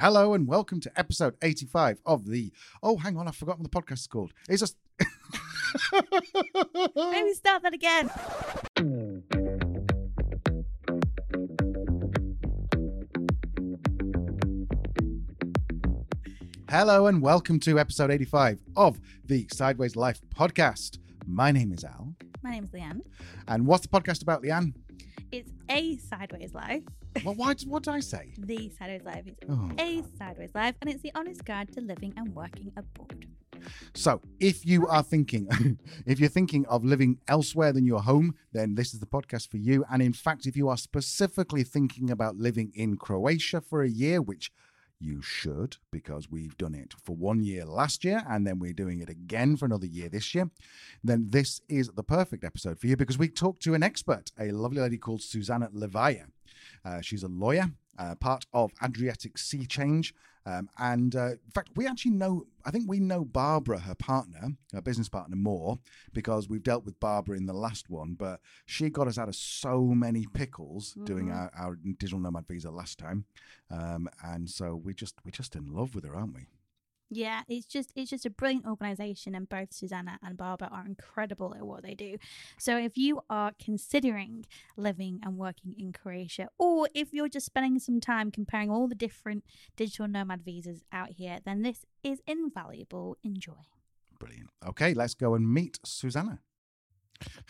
Hello and welcome to episode 85 of the. Oh, hang on, I've forgotten what the podcast is called. It's just. Maybe start that again. Hello and welcome to episode 85 of the Sideways Life podcast. My name is Al. My name's Leanne. And what's the podcast about, Leanne? It's a sideways life. Well, why, what did I say? The sideways life is Oh. a sideways life, and it's the honest guide to living and working abroad. So, if you are thinking, if you're thinking of living elsewhere than your home, then this is the podcast for you. And in fact, if you are specifically thinking about living in Croatia for a year, which you should, because we've done it for one year last year, and then we're doing it again for another year this year, then this is the perfect episode for you because we talked to an expert, a lovely lady called Susanna Levaya. Uh, she's a lawyer, uh, part of Adriatic Sea Change. Um, and uh, in fact, we actually know, I think we know Barbara, her partner, her business partner, more because we've dealt with Barbara in the last one. But she got us out of so many pickles doing Mhm. our, our digital nomad visa last time. Um, and so we just, we're just in love with her, aren't we? Yeah, it's just it's just a brilliant organization, and both Susanna and Barbara are incredible at what they do. So if you are considering living and working in Croatia, or if you're just spending some time comparing all the different digital nomad visas out here, then this is invaluable. Enjoy. Brilliant. Okay, let's go and meet Susanna.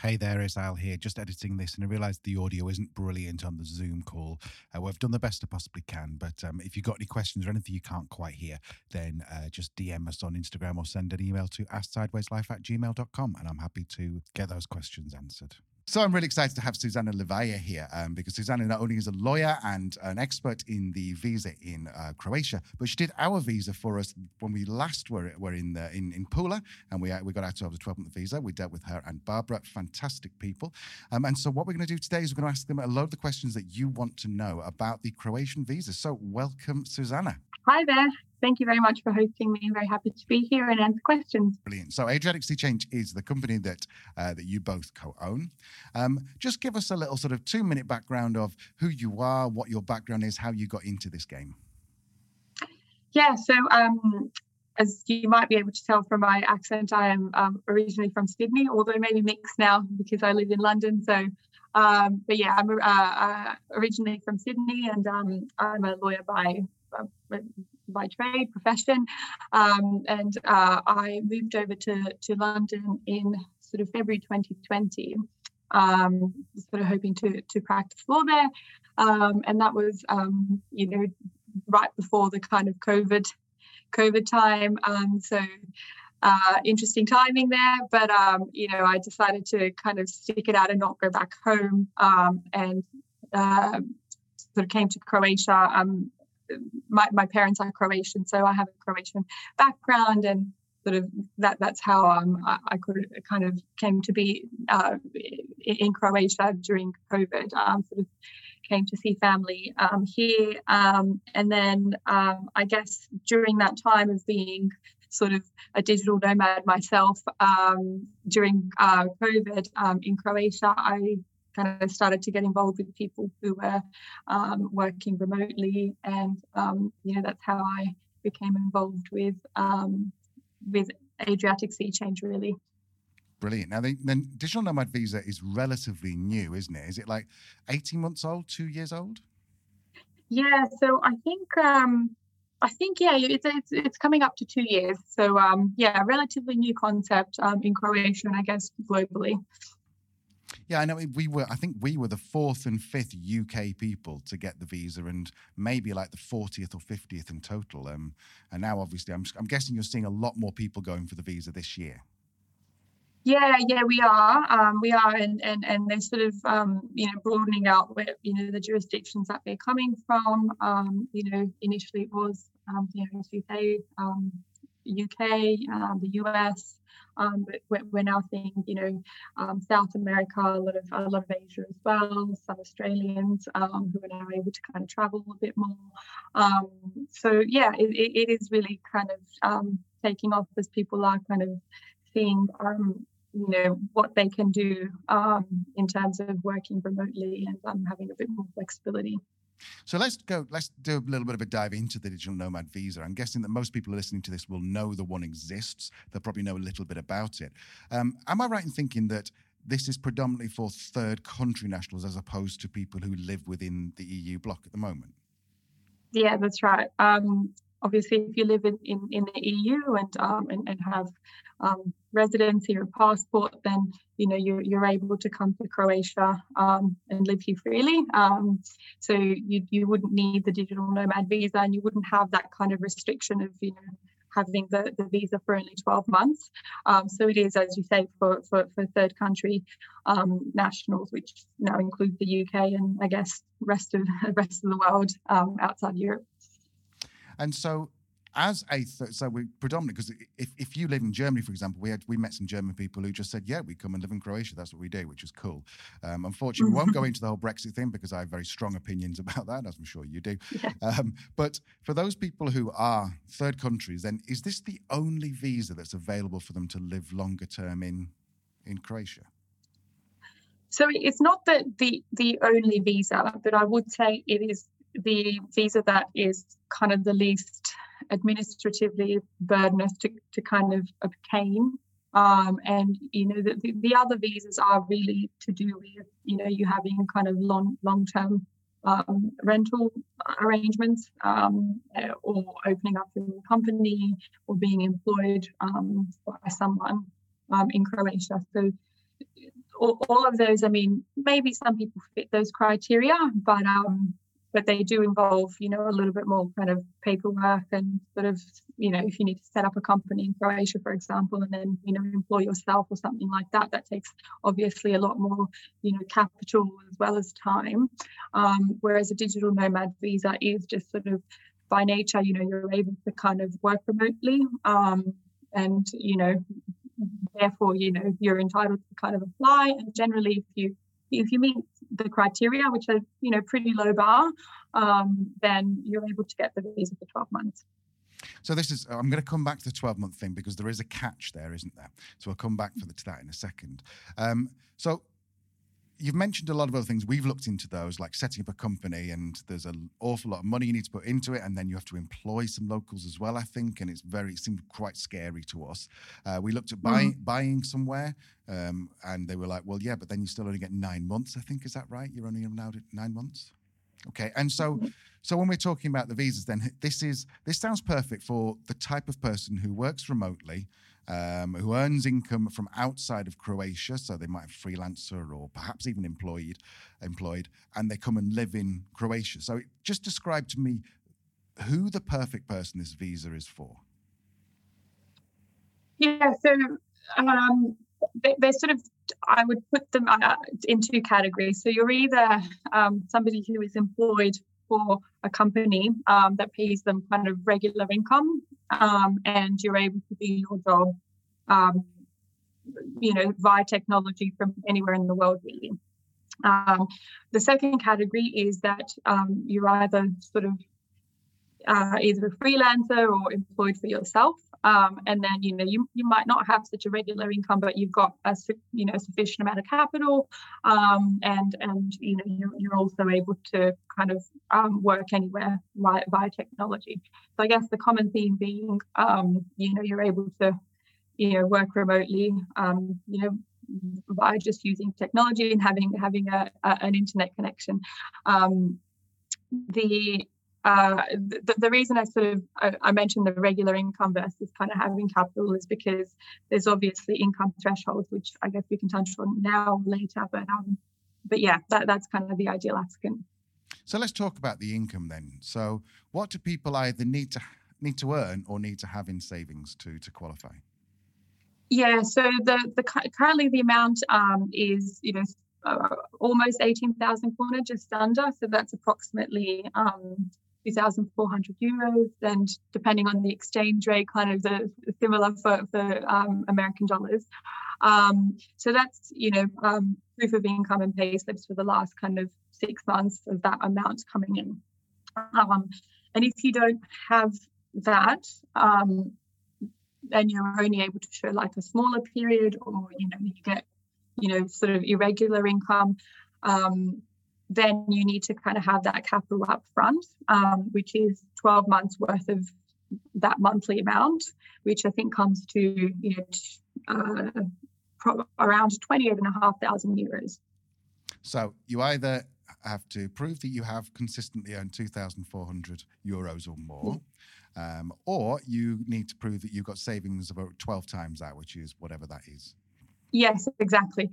Hey there, it's Al here, just editing this, and I realised the audio isn't brilliant on the Zoom call. Uh, we've done the best I possibly can, but um, if you've got any questions or anything you can't quite hear, then uh, just DM us on Instagram or send an email to asksidewayslife at gmail.com, and I'm happy to get those questions answered. So I'm really excited to have Susanna Levaya here um, because Susanna not only is a lawyer and an expert in the visa in uh, Croatia, but she did our visa for us when we last were were in the, in in Pula, and we uh, we got of the 12 month visa. We dealt with her and Barbara, fantastic people. Um, and so what we're going to do today is we're going to ask them a load of the questions that you want to know about the Croatian visa. So welcome, Susanna. Hi there. Thank you very much for hosting me. Very happy to be here and answer questions. Brilliant. So Adriatic Sea Change is the company that uh, that you both co-own. Um, just give us a little sort of two minute background of who you are, what your background is, how you got into this game. Yeah, so um, as you might be able to tell from my accent, I am um, originally from Sydney, although maybe mixed now because I live in London. So, um, but yeah, I'm uh, uh, originally from Sydney and um, I'm a lawyer by uh, by trade, profession. Um, and uh, I moved over to, to London in sort of February 2020, um, sort of hoping to, to practice law there. Um, and that was, um, you know, right before the kind of COVID, COVID time. Um, so uh, interesting timing there, but um, you know, I decided to kind of stick it out and not go back home, and uh, sort of came to Croatia. My, my parents are Croatian, so I have a Croatian background, and sort of that that's how um, I, I could kind of came to be uh, in, in Croatia during COVID. Um, sort of came to see family um, here, um, and then um, I guess during that time of being sort of a digital nomad myself um, during uh, COVID um, in Croatia, I kind of started to get involved with people who were um, working remotely, and um, you know that's how I became involved with um, with Adriatic Sea Change. Really, Brilliant. Now, the, the digital nomad visa is relatively new, isn't it? Is it like 18 months old, two years old? yeah. So I think. Um, I think yeah, it's, it's it's coming up to two years. So um, yeah, relatively new concept um, in Croatia and I guess globally. Yeah, I know we were. I think we were the fourth and fifth UK people to get the visa, and maybe like the fortieth or fiftieth in total. Um, and now obviously, I'm I'm guessing you're seeing a lot more people going for the visa this year. Yeah, yeah, we are. Um, we are, and and and they're sort of um, you know broadening out where you know the jurisdictions that they're coming from. Um, you know, initially it was um, you know UK, um, UK, um, the US, um, but we're, we're now seeing you know um, South America, a lot of a lot of Asia as well, some Australians um, who are now able to kind of travel a bit more. Um, so yeah, it, it, it is really kind of um, taking off as people are kind of seeing you know what they can do um, in terms of working remotely and um, having a bit more flexibility. So let's go. Let's do a little bit of a dive into the digital nomad visa. I'm guessing that most people listening to this will know the one exists. They'll probably know a little bit about it. Um, am I right in thinking that this is predominantly for third country nationals as opposed to people who live within the EU bloc at the moment? Yeah, that's right. Um, obviously, if you live in, in, in the EU and, um, and, and have um, residency or passport, then you know you're, you're able to come to Croatia um, and live here freely. Um, so you you wouldn't need the digital nomad visa, and you wouldn't have that kind of restriction of you know having the, the visa for only 12 months. Um, so it is, as you say, for, for, for third country um, nationals, which now include the UK and I guess rest of rest of the world um, outside Europe. And so as a th- so we predominantly because if, if you live in Germany, for example, we had we met some German people who just said, yeah, we come and live in Croatia. That's what we do, which is cool. Um, unfortunately, we won't go into the whole Brexit thing because I have very strong opinions about that, as I'm sure you do. Yeah. Um, but for those people who are third countries, then is this the only visa that's available for them to live longer term in in Croatia? So it's not the the the only visa, but I would say it is the visa that is kind of the least administratively burdenous to, to kind of obtain. Um, and you know the, the, the, other visas are really to do with you know you having kind of long long term um, rental arrangements um, or opening up your company or being employed um, by someone um, in Croatia. So all, all, of those, I mean, maybe some people fit those criteria, but um, but they do involve, you know, a little bit more kind of paperwork and sort of, you know, if you need to set up a company in Croatia, for example, and then, you know, employ yourself or something like that, that takes obviously a lot more, you know, capital as well as time. Um, whereas a digital nomad visa is just sort of by nature, you know, you're able to kind of work remotely. Um, and, you know, therefore, you know, you're entitled to kind of apply. And generally, if you if you meet the criteria, which are you know pretty low bar, um, then you're able to get the visa for 12 months. So this is I'm going to come back to the 12 month thing because there is a catch there, isn't there? So I'll come back the, to that in a second. Um, so you've mentioned a lot of other things. We've looked into those, like setting up a company, and there's an awful lot of money you need to put into it, and then you have to employ some locals as well. I think, and it's very it seemed quite scary to us. Uh, we looked at buying mm. buying somewhere, um, and they were like, "Well, yeah, but then you still only get nine months." I think is that right? You're only allowed nine months. Okay, and so mm-hmm. so when we're talking about the visas, then this is this sounds perfect for the type of person who works remotely um, who earns income from outside of Croatia, so they might have a freelancer or perhaps even employed, employed, and they come and live in Croatia. So it just describe to me who the perfect person this visa is for. Yeah, so um, they, are sort of I would put them uh, in two categories. So you're either um, somebody who is employed for a company um, that pays them kind of regular income um, and you're able to do your job, um, you know, via technology from anywhere in the world, really. Um, the second category is that um, you're either sort of uh, either a freelancer or employed for yourself. Um, and then you know you, you might not have such a regular income, but you've got a you know sufficient amount of capital, um, and and you know you're, you're also able to kind of um, work anywhere via, via technology. So I guess the common theme being um, you know you're able to you know work remotely, um, you know by just using technology and having having a, a an internet connection. Um, the uh, the, the, reason I sort of I, I, mentioned the regular income versus kind of having capital is because there's obviously income thresholds, which I guess we can touch on now or later. But um, but yeah, that, that's kind of the ideal applicant. So let's talk about the income then. So what do people either need to need to earn or need to have in savings to to qualify? Yeah, so the the currently the amount um, is you know uh, almost 18,000 kuna, just under. So that's approximately um, 2,400 euros, and depending on the exchange rate, kind of the similar for, for um, American dollars. Um, so that's, you know, um, proof of income and pay slips for the last kind of six months of that amount coming in. Um, and if you don't have that, um, then you're only able to show like a smaller period or, you know, you get, you know, sort of irregular income. Um, then you need to kind of have that capital up front, um, which is 12 months worth of that monthly amount, which I think comes to you know uh, pro- around 28,500 euros. So you either have to prove that you have consistently earned 2,400 euros or more, um, or you need to prove that you've got savings about 12 times that, which is whatever that is. Yes, exactly.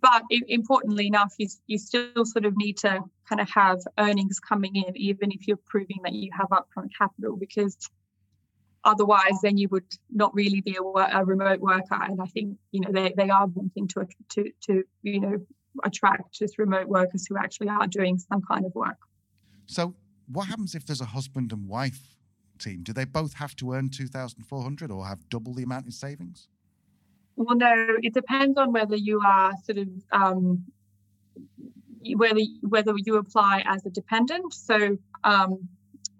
But importantly enough, you, you still sort of need to kind of have earnings coming in, even if you're proving that you have upfront capital, because otherwise then you would not really be a, a, remote worker. And i think you know they, they are wanting to to to you know attract just remote workers who actually are doing some kind of work. So what happens if there's a husband and wife team? Do they both have to earn 2400 or have double the amount in savings well no it depends on whether you are sort of um, whether whether you apply as a dependent so um,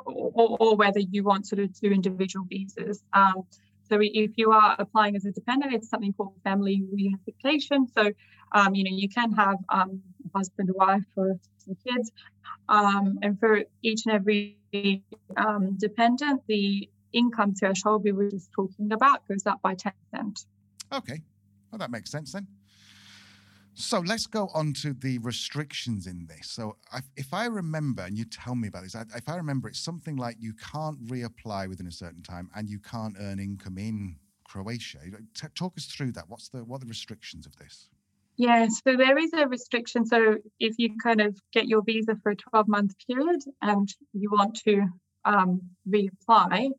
or, or, whether you want sort of two individual visas. Um, so if you are applying as a dependent, it's something called family reunification. So, um, you know, you can have um, a husband, a wife, or some kids. Um, and for each and every dependent, the income threshold we were just talking about goes up by 10%. Okay. Well, that makes sense then. So let's go on to the restrictions in this. So if I remember, and you tell me about this, if I remember, it's something like you can't reapply within a certain time, and you can't earn income in Croatia. Talk us through that. What's the what are the restrictions of this? Yeah, so there is a restriction. So if you kind of get your visa for a 12 month period and you want to um, reapply,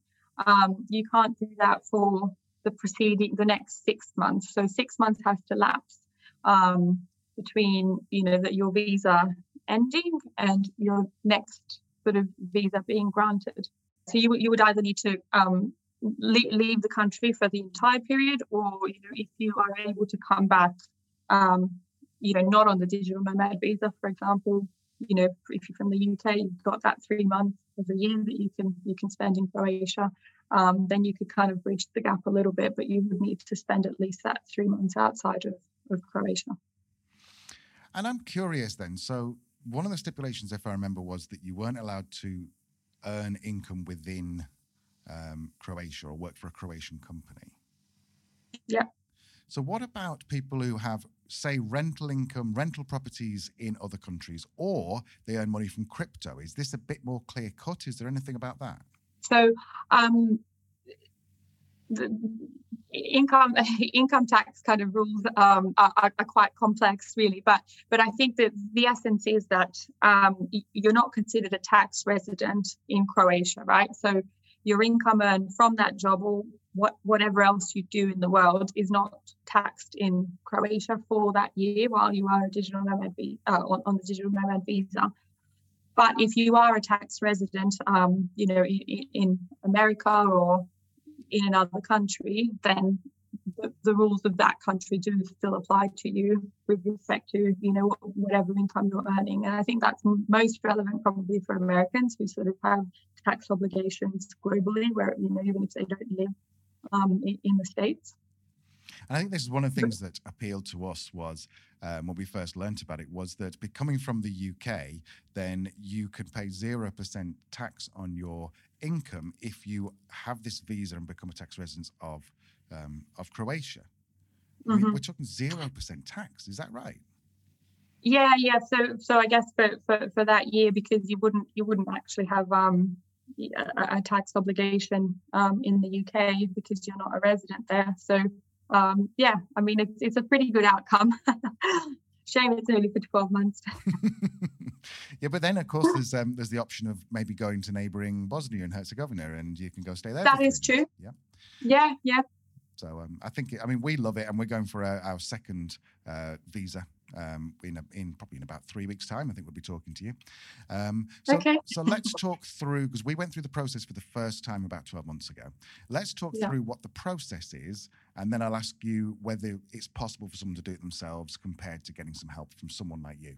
um, you can't do that for the preceding the next six months. So six months has to lapse um, between you know that your visa ending and your next sort of visa being granted. So you you would either need to um, leave, leave the country for the entire period, or you know if you are able to come back, um, you know not on the digital nomad visa, for example. You know, if you're from the UK, you've got that three months the year that you can you can spend in Croatia. Um, then you could kind of bridge the gap a little bit, but you would need to spend at least that three months outside of of Croatia. And I'm curious then. So one of the stipulations, if I remember, was that you weren't allowed to earn income within um, Croatia or work for a Croatian company. Yeah. So what about people who have, say, rental income, rental properties in other countries, or they earn money from crypto? Is this a bit more clear cut? Is there anything about that? So um, income income tax kind of rules um, are, are, quite complex really but but i think that the essence is that um, you're not considered a tax resident in croatia right? So your income earned from that job or what whatever else you do in the world is not taxed in croatia for that year while you are a digital nomad uh, on, on the digital nomad visa but if you are a tax resident um, you know in, america or in another country, then the, the, rules of that country do still apply to you with respect to you know whatever income you're earning. And i think that's most relevant probably for americans who sort of have tax obligations globally where you know even if they don't live um, in, in, the states and I think this is one of the things that appealed to us was um, when we first learnt about it was that coming from the UK, then you could pay zero percent tax on your income if you have this visa and become a tax resident of um, of Croatia. I mean, mm-hmm. we're talking zero percent tax. Is that right? Yeah, yeah. So, so I guess for, for, for that year, because you wouldn't you wouldn't actually have um, a, a tax obligation um, in the UK because you're not a resident there. So, um, yeah, I mean, it's it's a pretty good outcome. Shame it's only for 12 months. yeah, but then of course there's um, there's the option of maybe going to neighbouring Bosnia and Herzegovina, and you can go stay there. That is true. Yeah. Yeah, yeah. So um, I think I mean we love it, and we're going for our, our second uh, visa um, in a, in probably in about three weeks' time. I think we'll be talking to you. Um, so, okay. so let's talk through because we went through the process for the first time about twelve months ago. Let's talk yeah. through what the process is, and then I'll ask you whether it's possible for someone to do it themselves compared to getting some help from someone like you.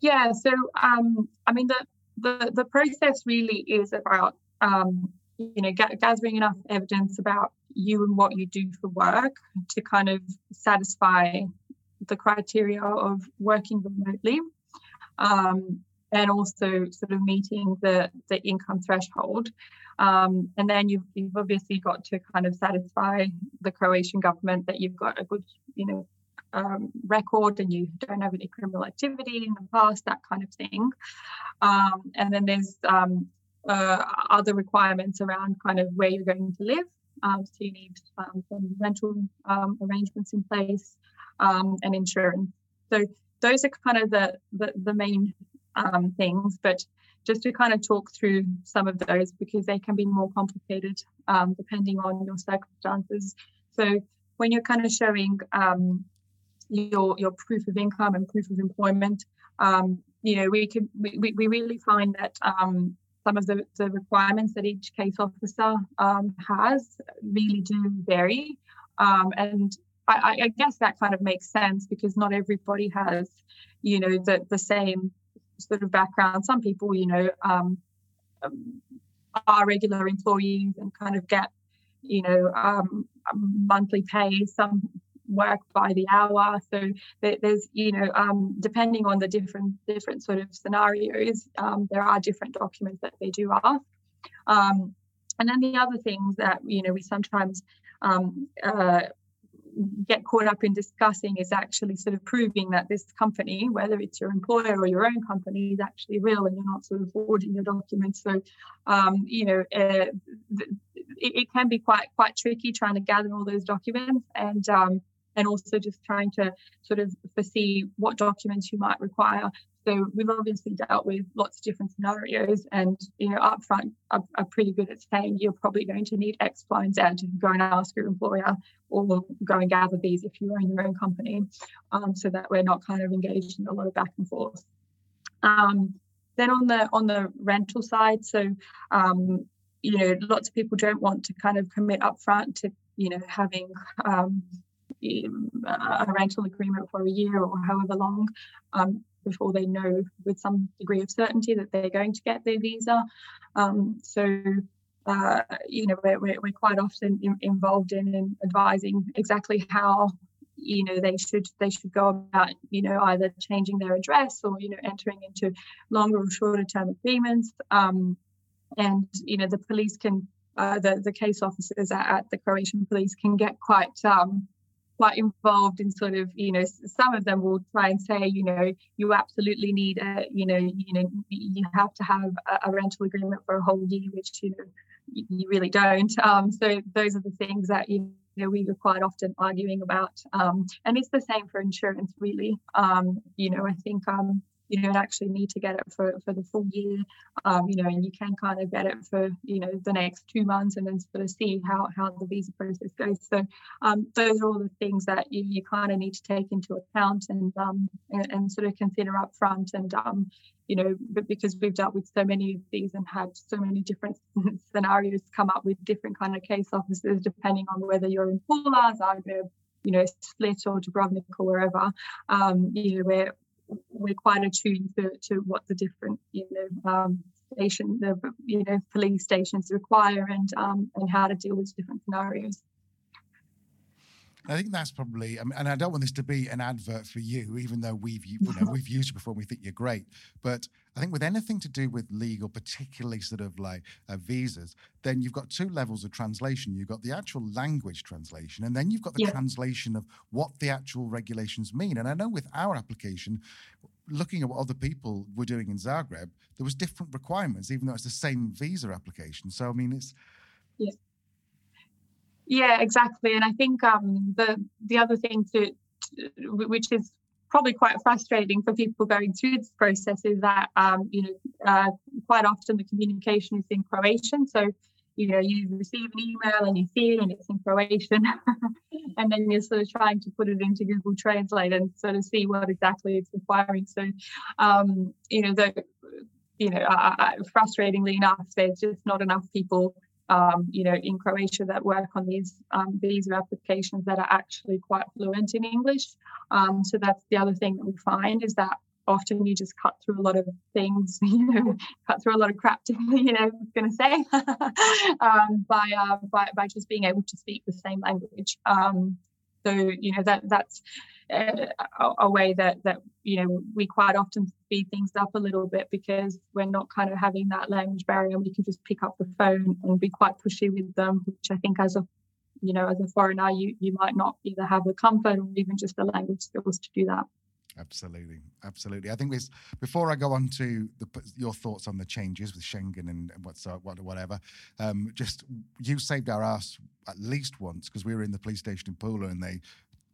Yeah. So um, I mean the the the process really is about um, you know gathering enough evidence about you and what you do for work to kind of satisfy the criteria of working remotely um, and also sort of meeting the the income threshold. Um, and then you've, you've obviously got to kind of satisfy the Croatian government that you've got a good, you know, um, record and you don't have any criminal activity in the past, that kind of thing. Um, and then there's um, uh, other requirements around kind of where you're going to live. Um, so you need um, some rental um, arrangements in place and insurance. So those are kind of the the, the main things. But just to kind of talk through some of those because they can be more complicated depending on your circumstances. So when you're kind of showing um, your your proof of income and proof of employment. Um, you know, we can we, we really find that um, some of the, the requirements that each case officer um, has really do vary. Um, and I, I, guess that kind of makes sense because not everybody has, you know, the, the same sort of background. Some people, you know, um, um, are regular employees and kind of get, you know, monthly pay. Some work by the hour. So there's, you know, um, depending on the different different sort of scenarios, um, there are different documents that they do ask. Um, and then the other things that you know we sometimes um, uh, get caught up in discussing is actually sort of proving that this company, whether it's your employer or your own company, is actually real and you're not sort of forging your documents. So, um, you know, uh, it, it, can be quite quite tricky trying to gather all those documents and um, and also just trying to sort of foresee what documents you might require. So we've obviously dealt with lots of different scenarios, and you know, upfront are, are pretty good at saying you're probably going to need X, Y, and Z. Go and ask your employer, or go and gather these if you own your own company, um, so that we're not kind of engaged in a lot of back and forth. Um, then on the on the rental side, so um, you know, lots of people don't want to kind of commit upfront to you know having um, a rental agreement for a year or however long um, before they know with some degree of certainty that they're going to get their visa. Um, so, uh, you know, we're, we're quite often in, involved in, in advising exactly how you know they should they should go about you know either changing their address or you know entering into longer or shorter term agreements um, and you know the police can uh, the the case officers at, at, the Croatian police can get quite um, quite involved in sort of you know some of them will try and say you know you absolutely need a you know you know you have to have a, a rental agreement for a whole year which you know you really don't. Um, so those are the things that you know we were quite often arguing about. Um, and it's the same for insurance really. Um, you know i think um, you don't actually need to get it for, for the full year, um, you know, and you can kind of get it for, you know, the next two months and then sort of see how, how the visa process goes. So um, those are all the things that you, you kind of need to take into account and, um, and, and sort of consider up front. And, um, you know, but because we've dealt with so many of these and had so many different scenarios come up with different kind of case officers, depending on whether you're in Pula, Zagreb, you know, Split or Dubrovnik or wherever, um, you know, where we're quite attuned to, to what the different you know um, station the you know police stations require and um, and how to deal with different scenarios. I think that's probably, and I don't want this to be an advert for you, even though we've you know we've used you before and we think you're great. But I think with anything to do with legal, particularly sort of like uh, visas, then you've got two levels of translation. You've got the actual language translation, and then you've got the yeah. translation of what the actual regulations mean. And I know with our application, looking at what other people were doing in Zagreb, there was different requirements, even though it's the same visa application. So I mean, it's yeah. Yeah, exactly. And I think um, the the other thing to, to, which is probably quite frustrating for people going through this process is that um, you know uh, quite often the communication is in Croatian. So you know you receive an email and you see it and it's in Croatian, and then you're sort of trying to put it into Google Translate and sort of see what exactly it's requiring. So um, you know the you know uh, frustratingly enough, there's just not enough people um, you know, in Croatia that work on these um, visa applications that are actually quite fluent in English. Um, so that's the other thing that we find is that often you just cut through a lot of things, you know, cut through a lot of crap, to, you know, going to say, um, by, uh, by by just being able to speak the same language. Um, so you know that that's a, a, way that that you know we quite often speed things up a little bit because we're not kind of having that language barrier. We can just pick up the phone and be quite pushy with them, which I think as a you know as a foreigner you you might not either have the comfort or even just the language skills to do that. Absolutely, absolutely. I think this before I go on to the, your thoughts on the changes with Schengen and what's uh, whatever. Um, just you saved our ass at least once because we were in the police station in Pula and they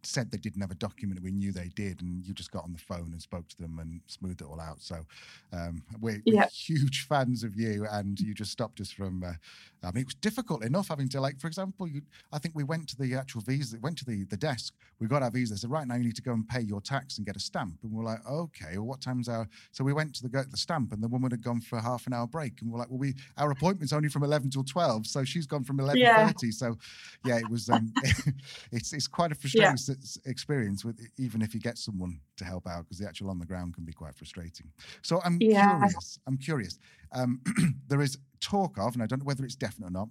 said they didn't have a document. We knew they did, and you just got on the phone and spoke to them and smoothed it all out. So um, we're, yeah. we're, huge fans of you, and you just stopped us from. Uh, I mean, it was difficult enough having to, like, for example, you, I think we went to the actual visa, went to the, the desk, we got our visa. They said, right now you need to go and pay your tax and get a stamp. And we're like, okay, well, what time's our. So we went to the, the stamp, and the woman had gone for a half an hour break. And we're like, well, we our appointment's only from 11 till 12. So she's gone from 11.30. Yeah. So, yeah, it was, um, it's, it's quite a frustrating yeah experience with even if you get someone to help out because the actual on the ground can be quite frustrating. So I'm yeah. curious. I'm curious. Um, there is talk of, and I don't know whether it's definite or not.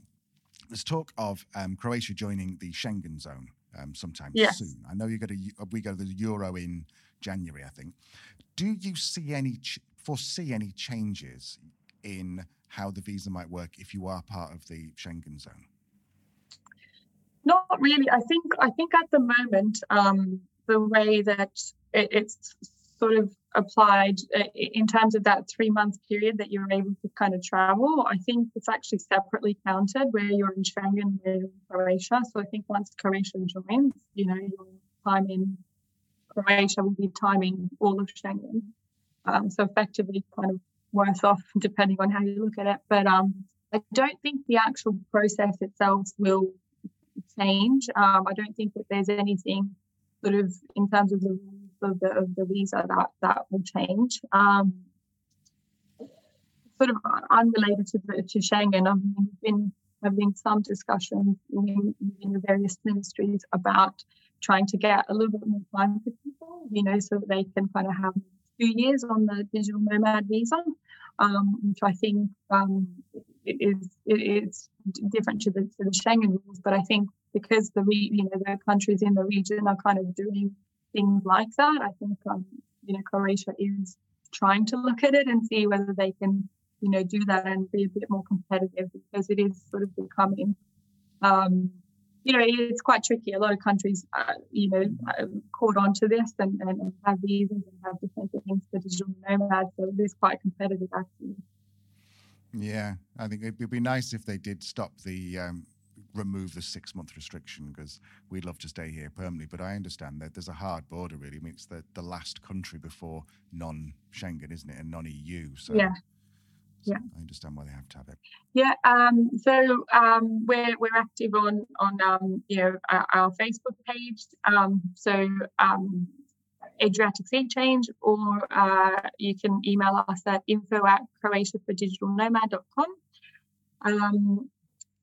There's talk of um, Croatia joining the Schengen zone um, sometime yes. soon. I know you got to we go to the Euro in January, I think. Do you see any ch- foresee any changes in how the visa might work if you are part of the Schengen zone? Not really. I think I think at the moment um, the way that it, it's sort of applied uh, in terms of that three month period that you're able to kind of travel, I think it's actually separately counted where you're in Schengen, where in Croatia. So I think once Croatia joins, you know, your time in Croatia will be timing all of Schengen. Um, so effectively kind of worse off depending on how you look at it. But um, I don't think the actual process itself will change. Um, I don't think that there's anything sort of in terms of the rules of the, of the visa that that will change. Um, sort of unrelated to the, to Schengen, I mean, we've been having some discussions in, in the various ministries about trying to get a little bit more time for people, you know, so they can kind of have two years on the digital nomad visa, um, which I think um, it is different to the, to the Schengen rules, but I think because the re, you know the countries in the region are kind of doing things like that, I think um, you know Croatia is trying to look at it and see whether they can you know do that and be a bit more competitive because it is sort of becoming um, you know it's quite tricky. A lot of countries uh, you know uh, caught on to this and, and have visas and have different things for digital nomads, so it is quite competitive actually. Yeah, I think it'd be nice if they did stop the um, remove the six month restriction because we'd love to stay here permanently. But I understand that there's a hard border. Really, I mean, it's the the last country before non Schengen, isn't it, and non EU. So yeah. So yeah. I understand why they have to have it. Yeah. Um, so um, we're we're active on on um, you know our, our Facebook page. Um, so um, Adriatic Sea Change, or uh, you can email us at info at croatiafordigitalnomad.com. Um,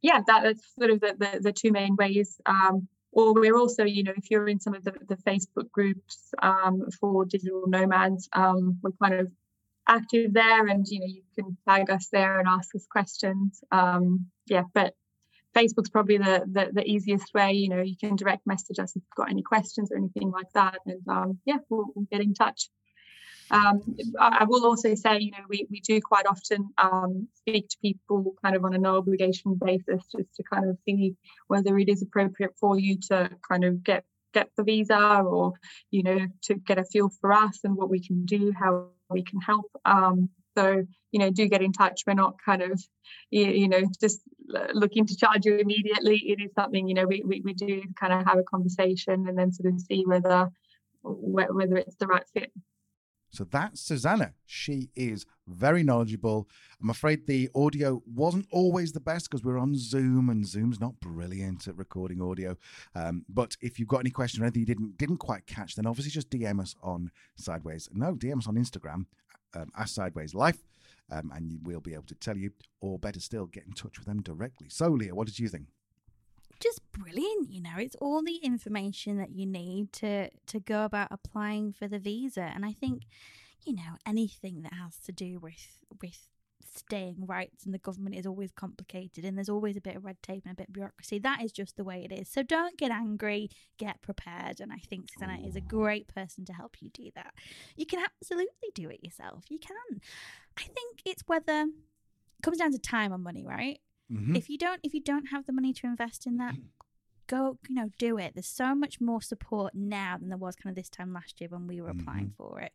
yeah, that, that's sort of the, the, the two main ways. Um, or we're also, you know, if you're in some of the, the Facebook groups um, for digital nomads, um, we're kind of active there and, you know, you can tag us there and ask us questions. Um, yeah, but Facebook's probably the, the, the easiest way. You know, you can direct message us if you've got any questions or anything like that, and um, yeah, we'll, we'll, get in touch. Um, I, will also say, you know, we, we do quite often um, speak to people kind of on a no obligation basis, just to kind of see whether it is appropriate for you to kind of get get the visa or you know to get a feel for us and what we can do how we can help um, so, you know, do get in touch. We're not kind of, you know, just looking to charge you immediately. It is something, you know, we, we, we do kind of have a conversation and then sort of see whether whether it's the right fit. So that's Susanna. She is very knowledgeable. I'm afraid the audio wasn't always the best because we're on Zoom and Zoom's not brilliant at recording audio. Um, but if you've got any question or anything you didn't didn't quite catch, then obviously just DM us on Sideways. No, DM us on Instagram um, Ask Sideways Life, um, and we'll be able to tell you, or better still, get in touch with them directly. So, Leah, what did you think? Brilliant, you know. It's all the information that you need to to go about applying for the visa, and I think, you know, anything that has to do with with staying rights and the government is always complicated and there's always a bit of red tape and a bit of bureaucracy. That is just the way it is. So don't get angry, get prepared. And I think Susanna is a great person to help you do that. You can absolutely do it yourself. You can. I think it's whether it comes down to time and money, right? Mhm. If you don't if you don't have the money to invest in that, go you know do it. There's so much more support now than there was kind of this time last year when we were applying for it.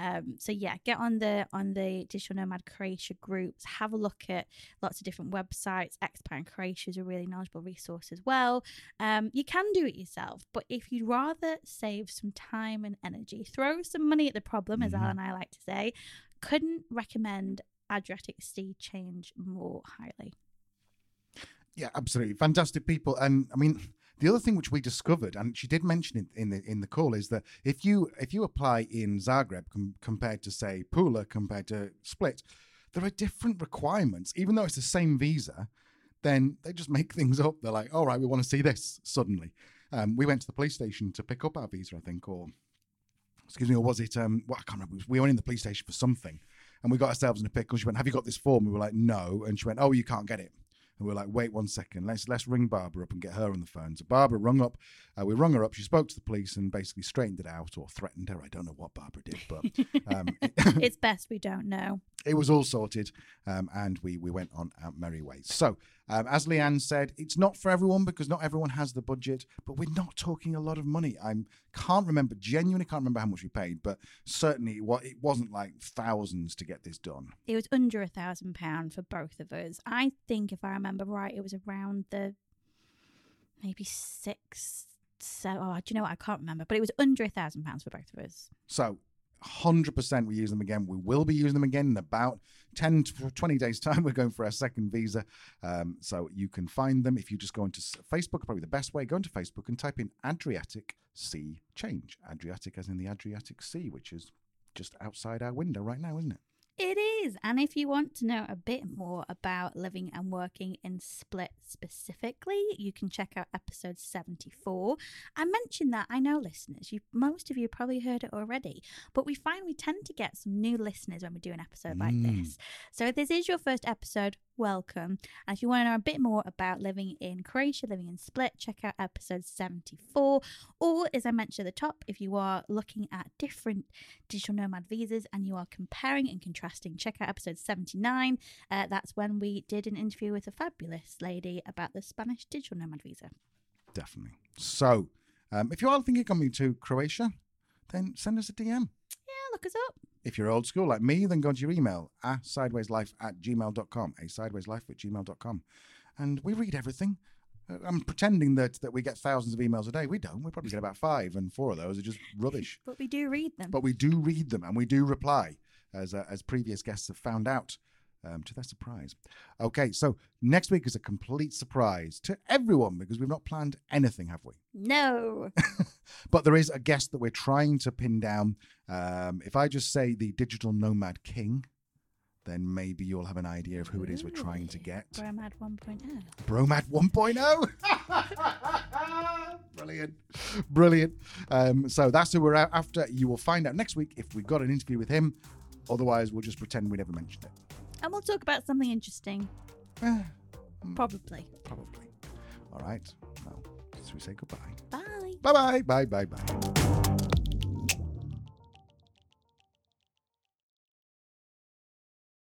Um, so yeah, get on the on the digital nomad Croatia groups. Have a look at lots of different websites. Expat in Croatia is a really knowledgeable resource as well. Um, you can do it yourself, but if you'd rather save some time and energy, throw some money at the problem, as Mhm. Al and I like to say. Couldn't recommend Adriatic Sea Change more highly. Yeah, absolutely. Fantastic people. And I mean, the other thing which we discovered, and she did mention it in the in the call, is that if you if you apply in Zagreb com- compared to say Pula compared to Split, there are different requirements. Even though it's the same visa, then they just make things up. They're like, all right, we want to see this suddenly. Um, we went to the police station to pick up our visa, I think, or excuse me, or was it? Um, well, I can't remember. We went in the police station for something, and we got ourselves in a pickle. She went, "Have you got this form?" We were like, "No," and she went, "Oh, you can't get it." And we are like, wait one second, let's let's ring Barbara up and get her on the phone. So Barbara rung up, uh, we rung her up. She spoke to the police and basically straightened it out or threatened her. I don't know what Barbara did, but um, it's best we don't know. It was all sorted, um, and we we went on our merry ways. So um, as Leanne said, it's not for everyone because not everyone has the budget. But we're not talking a lot of money. I can't remember, genuinely can't remember how much we paid, but certainly what it wasn't like thousands to get this done. It was under a thousand pound for both of us. I think, if I remember right, it was around the maybe six, seven. Oh, do you know what? I can't remember, but it was under a thousand pounds for both of us. So 100% we use them again. We will be using them again in about 10 to 20 days' time. We're going for our second visa. Um, so you can find them if you just go into Facebook, probably the best way. Go into Facebook and type in Adriatic Sea Change. Adriatic as in the Adriatic Sea, which is just outside our window right now, isn't it? It is. And if you want to know a bit more about living and working in Split specifically, you can check out episode 74. I mentioned that, I know listeners, you most of you probably heard it already, but we find we tend to get some new listeners when we do an episode like Mm. this. So if this is your first episode, welcome. And if you want to know a bit more about living in Croatia, living in Split, check out episode 74. Or, as I mentioned at the top, if you are looking at different digital nomad visas and you are comparing and contrasting, check out episode 79. Uh, that's when we did an interview with a fabulous lady about the Spanish digital nomad visa. Definitely. So um, if you are thinking of coming to Croatia, then send us a DM. Yeah, look us up. If you're old school like me, then go to your email, a sidewayslife at gmail.com, a sidewayslife at gmail.com. And we read everything. Uh, I'm pretending that, that we get thousands of emails a day. We don't. We probably get about five, and four of those are just rubbish. But we do read them. But we do read them and we do reply, as, uh, as previous guests have found out. Um, to their surprise. Okay, so next week is a complete surprise to everyone because we've not planned anything, have we? no. But there is a guest that we're trying to pin down. Um, if I just say the digital nomad king, then maybe you'll have an idea of who it is we're trying to get. Bromad 1.0. Bromad 1.0. Brilliant. Brilliant. Um, so that's who we're out after. You will find out next week if we got an interview with him. Otherwise, we'll just pretend we never mentioned it. And we'll talk about something interesting. Eh, Probably. probably. All right. Well, should we say goodbye? Bye. Bye bye. Bye bye bye.